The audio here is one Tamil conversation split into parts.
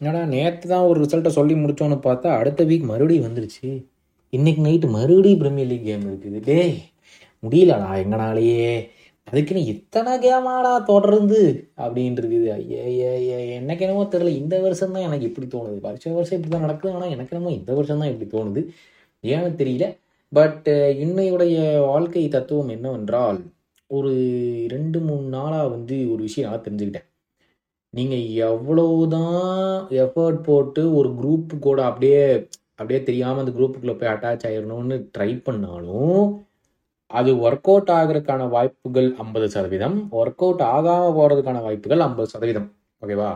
என்னடா நேற்று தான் ஒரு ரிசல்ட்டை சொல்லி முடித்தோன்னு பார்த்தா அடுத்த வீக் மறுபடியும் வந்துருச்சு. இன்னைக்கு நைட்டு மறுபடியும் பிரீமியர் லீக் கேம் இருக்குது. டேய் முடியலடா எங்கனாலேயே அதுக்குன்னு இத்தனை கேமாடா தொடர்ந்து அப்படின்னு இருக்குது. எனக்கு என்னமோ தெரியல. இந்த வருஷம் தான் எனக்கு இப்படி தோணுது. வருஷ வருஷம் இப்படி தான் நடக்குது. ஆனால் எனக்கு என்னமோ இந்த வருஷம் தான் இப்படி தோணுது. ஏன்னு தெரியல. பட் இன்னையுடைய வாழ்க்கை தத்துவம் என்னவென்றால் ஒரு ரெண்டு மூணு நாளாக வந்து ஒரு விஷயம் நான் தெரிஞ்சுக்கிட்டேன். நீங்கள் எவ்வளவுதான் எஃபர்ட் போட்டு ஒரு குரூப்பு கூட அப்படியே அப்படியே தெரியாமல் அந்த குரூப்புக்குள்ளே போய் அட்டாச் ஆயிடணும்னு ட்ரை பண்ணாலும் அது ஒர்க் அவுட் ஆகிறதுக்கான வாய்ப்புகள் ஐம்பது சதவீதம். ஒர்க் அவுட் ஆகாமல் போகிறதுக்கான வாய்ப்புகள் ஐம்பது சதவீதம். ஓகேவா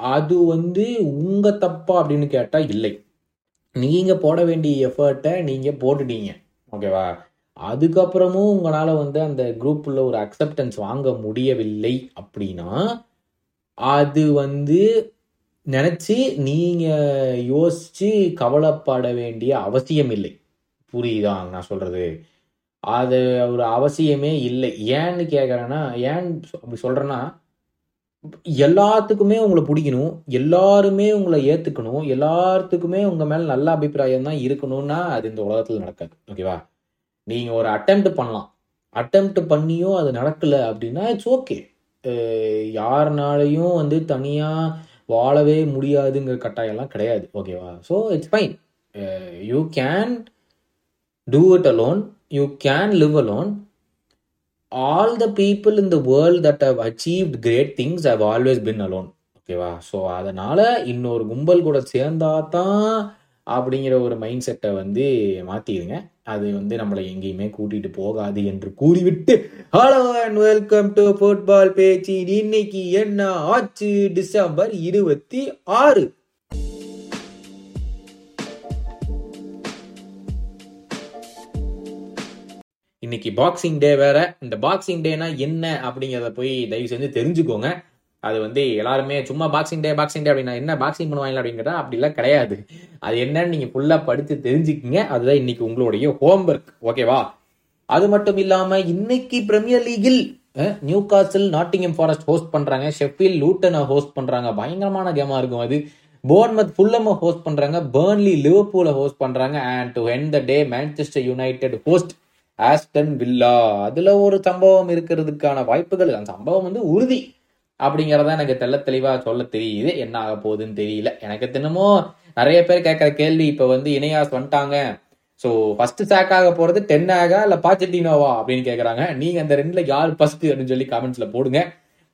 அது வந்து உங்கள் தப்பா அப்படின்னு கேட்டால் இல்லை. நீங்கள் போட வேண்டிய எஃபர்ட்டை நீங்கள் போட்டுட்டீங்க. ஓகேவா அதுக்கப்புறமும் உங்களால் வந்து அந்த குரூப்பில் ஒரு அக்செப்டன்ஸ் வாங்க முடியவில்லை அப்படின்னா அது வந்து நினச்சி நீங்கள் யோசித்து கவலைப்பட வேண்டிய அவசியம் இல்லை புரியுதா நான் சொல்கிறது அது ஒரு அவசியமே இல்லை. ஏன்னு கேட்குறேன்னா ஏன் சொ- அப்படி சொல்கிறேன்னா எல்லாத்துக்குமே உங்களை பிடிக்கணும். எல்லாருமே உங்களை ஏற்றுக்கணும் எல்லாத்துக்குமே உங்கள் மேலே நல்ல அபிப்பிராயம் தான் இருக்கணும்னா அது இந்த உலகத்தில் நடக்காது. ஓகேவா? நீங்கள் ஒரு அட்டெம்ப்ட் பண்ணலாம். அட்டெம்ப்ட் பண்ணியும் அது நடக்கலை அப்படின்னா இட்ஸ் ஓகே யாருனாலையும் வந்து தனியாக வாழவே முடியாதுங்கிற கட்டாயம்லாம் கிடையாது. ஓகேவா? So it's fine you can do it alone you can live alone all the people in the world that have achieved great things have always been alone ஓகேவா? ஸோ அதனால் இன்னொரு கும்பல் கூட சேர்ந்தா தான் அப்படிங்கிற ஒரு மைண்ட் செட்டை வந்து மாற்றிடுங்க அது வந்து நம்மளை எங்கேயுமே கூட்டிட்டு போகாது என்று கூறிவிட்டு hello and welcome to football பேச்சு இன்னைக்கு என்ன ஆச்சு? டிசம்பர் இருபத்தி ஆறு. இன்னைக்கு பாக்ஸிங் டே வேற. இந்த பாக்ஸிங் டேனா என்ன அப்படிங்கிறத போய் தயவு செஞ்சு தெரிஞ்சுக்கோங்க. அது வந்து எல்லாருமே சும்மா பாக்ஸிங் டே பாக்ஸிங் டே அப்படின்னா என்ன பாக்ஸிங் பண்ணுவாங்க அப்படிங்கிறத அப்படிலாம் கிடையாது. அது என்னன்னு நீங்கள் ஃபுல்லாக படித்து தெரிஞ்சுக்கிங்க. அதுதான் இன்னைக்கு உங்களுடைய ஹோம்ஒர்க் ஓகேவா அது மட்டும் இல்லாமல் இன்னைக்கு பிரீமியர் லீகில் Newcastle Nottingham Forest host பண்ணுறாங்க ஷெஃபில் லூட்டனை ஹோஸ்ட் பண்ணுறாங்க பயங்கரமான கேமாக இருக்கும் அது. போர்ன்மத் ஃபுல்லம ஹோஸ்ட் பண்ணுறாங்க பேர்ன்லி லிவர்பூலை ஹோஸ்ட் பண்ணுறாங்க and to end the day Manchester United host Aston Villa அதில் ஒரு சம்பவம் இருக்கிறதுக்கான வாய்ப்புகள். அந்த சம்பவம் வந்து உறுதி. அப்படிங்கிறத எனக்கு தெல்ல தெளிவா சொல்ல தெரியுது. என்ன ஆக போகுதுன்னு தெரியல. எனக்கு தினமும் நிறைய பேர் கேட்கற கேள்வி இப்ப வந்து இணையாஸ் வந்துட்டாங்க. ஸோ ஃபர்ஸ்ட் சேக் ஆக போறது டென் ஆகா இல்ல பாச்சட்டினோவா அப்படின்னு கேக்குறாங்க. நீங்க அந்த ரெண்டுல யார் ஃபர்ஸ்ட் அப்படின்னு சொல்லி காமெண்ட்ஸில் போடுங்க.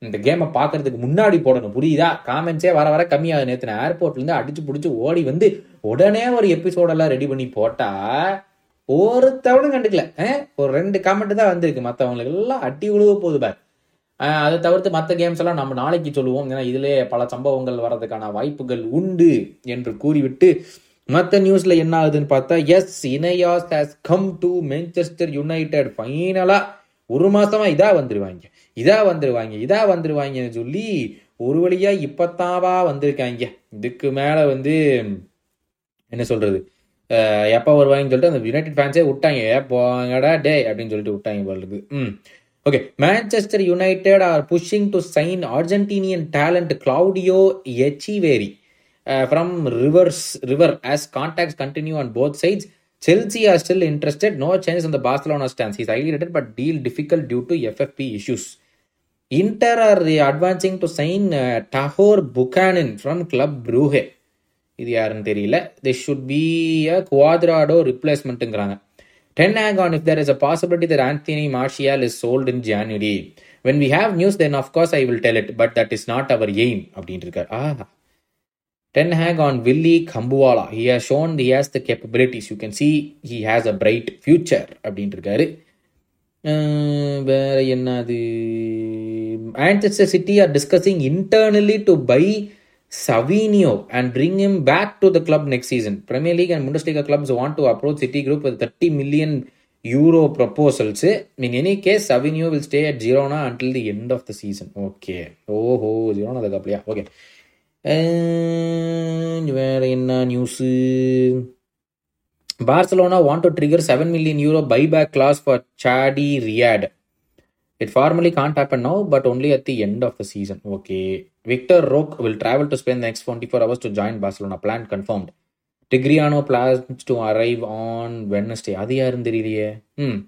இந்த கேமை பார்க்கறதுக்கு முன்னாடி போடணும். புரியுதா? காமெண்ட்ஸே வர வர கம்மியாகுது. நேற்று நான் ஏர்போர்ட்ல இருந்து அடிச்சு பிடிச்சி ஓடி வந்து உடனே ஒரு எபிசோடெல்லாம் ரெடி பண்ணி போட்டா ஒருத்தவனும் கண்டுக்கல. ஒரு ரெண்டு காமெண்ட் தான் வந்திருக்கு. மற்றவங்களுக்கு எல்லாம் அடி உழுவ போகுது பார். அதை தவிர்த்து மற்ற கேம்ஸ் எல்லாம் நம்ம நாளைக்கு சொல்லுவோம். ஏன்னா இதிலே பல சம்பவங்கள் வர்றதுக்கான வாய்ப்புகள் உண்டு என்று கூறிவிட்டு மற்ற நியூஸ்ல என்ன ஆகுதுன்னு பார்த்தா S இனையாஸ் has come to Manchester United ஃபைனலா ஒரு மாசமா இதா வந்துருவாங்க. இதா வந்துருவாங்க இதா வந்துருவாங்கன்னு சொல்லி ஒரு வழியா இப்பத்தாவா வந்திருக்காங்க. இதுக்கு மேல வந்து என்ன சொல்றது? எப்போ வருவாங்கன்னு சொல்லிட்டு அந்த யுனைடெட் ஃபேன்ஸே விட்டாங்க. "ஏ, போங்கடா டே அப்படின்னு சொல்லிட்டு விட்டாங்க போலுக்கு ம். Okay Manchester United are pushing to sign Argentinian talent Claudio Echeverri from Rivers River as contacts continue on both sides Chelsea are still interested no changes அந்த Barcelona stance is ஐலிடட் but deal difficult due to FFP issues Inter are advancing to sign டஹோர் Buchanan from club Brugge இது யாருன்னு தெரியல the should be a Cuadrado ரிப்ளேஸ்மெண்ட்டுங்கிறாங்க Ten Hag on if there is a possibility that Anthony Martial is sold in January. When we have news, then of course I will tell it, but that is not our aim. Ah. Ten Hag on Willy Kambuwala. He has shown he has the capabilities. You can see he has a bright future. Manchester City are discussing internally to buy City are discussing internally to buy Savinio and bring him back to the club next season. Premier League and Bundesliga clubs want to approach City Group with 30 million euro proposals. In any case, Savinio will stay at Girona until the end of the season. Okay. Oh, oh Girona the cup. Yeah. Okay. And வேற என்ன news Barcelona want to trigger 7 million euro buyback clause for Chadi Riyadh. It formally can't happen now, but only at the end of the season. Okay. Victor Roque will travel to spend the next 24 hours to join Barcelona. Plan confirmed. Tigriano plans to arrive on Wednesday. அது யாருன்னு தெரியலையே. ம்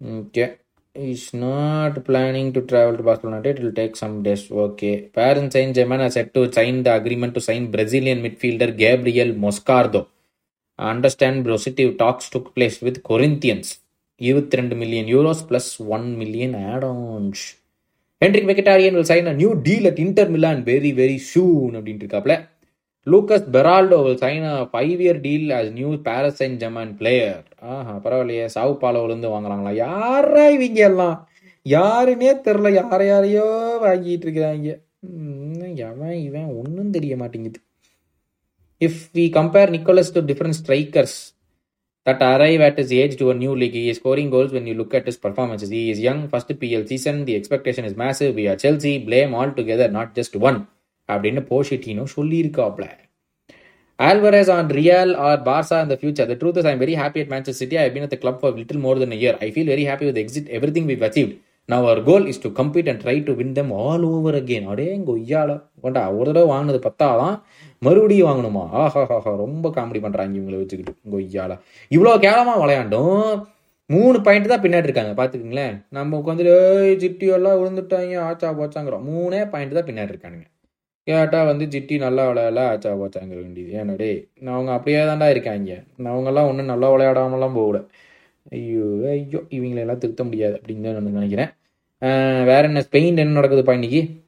okay is not planning to travel to Barcelona it will take some days okay Paris Saint Germain set to sign the agreement to sign Brazilian midfielder Gabriel Moscardo understand positive talks took place with Corinthians இருபத்தி ரெண்டு million euros plus one million add ons Henrikh Mkhitaryan will sign a new deal at Inter Milan very very soon அப்படின்ட்டு இருக்காப்ல. Lucas Beraldo will sign a five year deal as new Paris and German player ஆஹா பரவாயில்லையே. சாவு பாலோலேருந்து வாங்குறாங்களா? யாரா இவங்க எல்லாம்? யாருன்னே தெரில யார யாரையோ வாங்கிட்டு இருக்கிறாங்க. எவன் இவன்? ஒன்றும் தெரிய மாட்டேங்குது. If we compare Nicolas to different strikers that arrive at his age to a new league. He is scoring goals when you look at his performances. He is young, first PL season. The expectation is massive. We are Chelsea. Blame all together, not just one. அப்படின்னு Pochettino சொல்லியிருக்காப்ல Alvarez on Real or Barca in the future. The truth is, I'm very happy at Manchester City. I've been at the club for little more than a year. I feel very happy with the exit, everything now our goal is to complete and try to win them all over again அப்படியே இங்கே ஒய்யால கொய்யால கொண்டா ஒரு தடவை வாங்கினது பத்தாலாம் மறுபடியும் வாங்கணுமா? ஆஹா ஹாஹா ரொம்ப காமெடி பண்ணுறாங்க இவங்களை வச்சுக்கிட்டு. இங்கே கொய்யால இவ்வளோ கேளமாக விளையாண்டும். மூணு பாயிண்ட் தான் பின்னாடி இருக்காங்க நம்ம உட்காந்துட்டு ஜிட்டியெல்லாம் ஜிட்டி எல்லாம் விழுந்துட்டாங்க ஆச்சா போச்சாங்கிறோம் மூணே பாயிண்ட் தான் பின்னாடி இருக்கானுங்க. கேட்டால் வந்து ஜிட்டி நல்லா விளையாடல ஆச்சா போச்சாங்கிற வேண்டியது. ஏன்னாடே அவங்க அப்படியே தாண்டா இருக்காங்க. அவங்கெல்லாம் ஒன்றும் நல்லா விளையாடாமலாம் போகல. ஐயோ ஐயோ இவங்களெல்லாம் திருத்த முடியாது அப்படின்னு தான் நான் நினைக்கிறேன். வேற என்ன ஸ்பெயின் என்ன நடக்குதுப்பா இன்னைக்கு?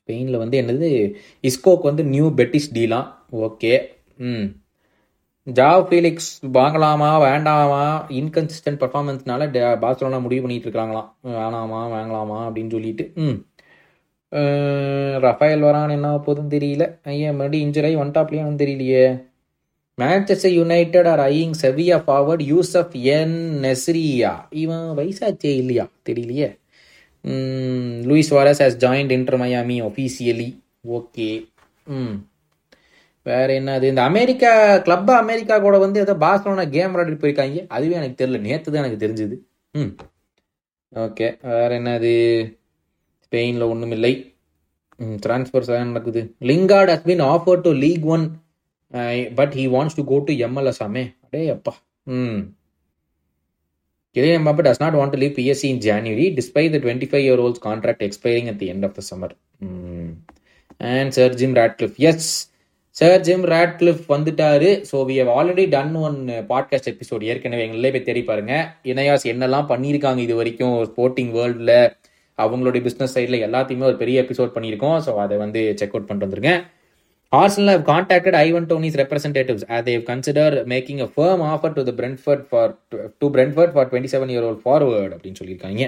ஸ்பெயினில் வந்து என்னது இஸ்கோக்கு வந்து நியூ பெட்டிஸ் டீலாம் ஓகே. ம். ஜாவ் ஃபீலிக்ஸ் வாங்கலாமா வேண்டாமா? இன்கன்சிஸ்டன்ட் பர்ஃபார்மன்ஸ்னால பார்சலோனா முடிவு பண்ணிட்டு இருக்காங்களாம். வேணாமா வாங்கலாமா அப்படின்னு சொல்லிட்டு ம். ரஃபேல் வரான் என்ன போதும் தெரியல. ஐயா மறுபடியும் இன்ஜுரி ஆகி வந்துட்டாப்லையான்னு தெரியலையே. Manchester United are eyeing Sevilla forward Youssef En Nesyri இவன் வயசாச்சே இல்லையா? தெரியலையே. Luis Suarez has joined Inter Miami officially okay ம். வேற என்னது? இந்த அமெரிக்கா கிளப் அமெரிக்கா கூட வந்து ஏதோ பார்சலோனா கேம் விளையாடிட்டு போயிருக்காங்க. அதுவே எனக்கு தெரியல. நேற்று தான் எனக்கு தெரிஞ்சுது. ம். ஓகே வேற என்னது? ஸ்பெயினில் ஒன்றும் இல்லை ட்ரான்ஸ்ஃபர்ஸ் நடக்குது. Lingard has been offer to Ligue One but he wants to go to MLS ஆமே அடே அப்பா ம். Kylian Mbappe does not want to leave PSG in January despite the 25 year old's contract expiring at the end of the summer. Sir And Sir Jim Ratcliffe. Yes, Sir Jim Ratcliffe வந்துட்டாரு. So we have already done one podcast episode ஏற்கனவே எங்களே போய் தேடி பாருங்க. இணையாஸ் என்னெல்லாம் பண்ணியிருக்காங்க இது வரைக்கும் ஸ்போர்ட்டிங் வேர்ல்டில் அவங்களுடைய பிஸ்னஸ் சைடில் எல்லாத்தையுமே ஒரு பெரிய எபிசோட் பண்ணியிருக்கோம். ஸோ அதை வந்து செக் அவுட் பண்ணிட்டு வந்துருங்க. Arsenal have contacted Ivan Tony's representatives as they consider making making firm offer offer to the for for to Brentford for 27 year old forward அப்படின்னு சொல்லியிருக்காங்க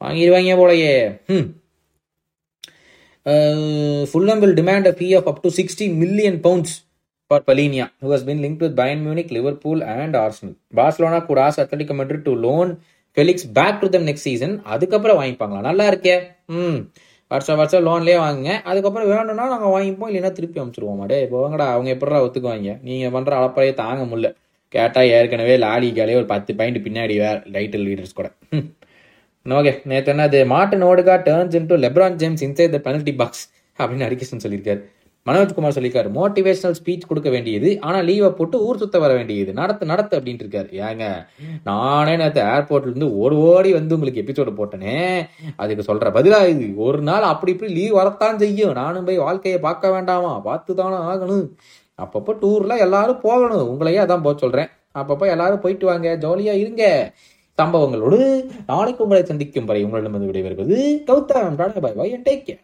வாங்கிடுவாங்க போலயே ம் Fulham will demand a fee of up to sixty million pounds for Palhinha who has been link with Bayern Munich Liverpool and Arsenal Barcelona கூட as Atletico Madrid to loan Felix back to them next season அதுக்கப்புறம் வாங்கிப்பாங்களா நல்லா இருக்கே ம் வருஷம் வருஷம் லோன்லேயே வாங்குங்க. அதுக்கப்புறம் வேணும்னா நாங்கள் வாங்கிப்போம் இல்லைன்னா திருப்பி அனுப்பிச்சிருவோம் இப்போ வாங்கடா அவங்க எப்படா ஒத்துக்குவாங்க? நீங்கள் பண்ணுற அளப்பறையே தாங்க முடியல. கேட்டால் ஏற்கனவே லாலிக்காலே ஒரு பத்து பாயிண்ட் பின்னாடி வேற டைட்டில் லீடர்ஸ் கூட. ஓகே நேற்று என்ன அது Martin Odegaard turns into LeBron James inside the penalty box அப்படின்னு அடிக்கேஷன் சொல்லியிருக்காரு. மனோஜ்குமார் சொல்லியிருக்காரு மோட்டிவேஷனல் ஸ்பீச் கொடுக்க வேண்டியது ஆனால் லீவை போட்டு ஊர் சுத்த வர வேண்டியது. நடத்து நடத்து அப்படின்ட்டு இருக்காரு. ஏங்க நானே நேற்று ஏர்போர்ட்லேருந்து ஓடி ஓடி வந்து உங்களுக்கு எபிசோடு போட்டனே. அதுக்கு சொல்கிற பதிலாக இது ஒரு நாள் அப்படி இப்படி லீவ் வரத்தான் செய்யும். நானும் போய் வாழ்க்கையை பார்க்க வேண்டாமா? பார்த்து தானே ஆகணும். அப்பப்போ டூர்ல எல்லாரும் போகணும். உங்களையே அதான் போக சொல்கிறேன் அப்பப்போ எல்லாரும் போயிட்டு வாங்க ஜாலியாக இருங்க. சம்பவங்களோடு நாளைக்கு உங்களை சந்திக்கும் வரை உங்களிடம் விடைபெறுவது Gautham. Bye bye and take care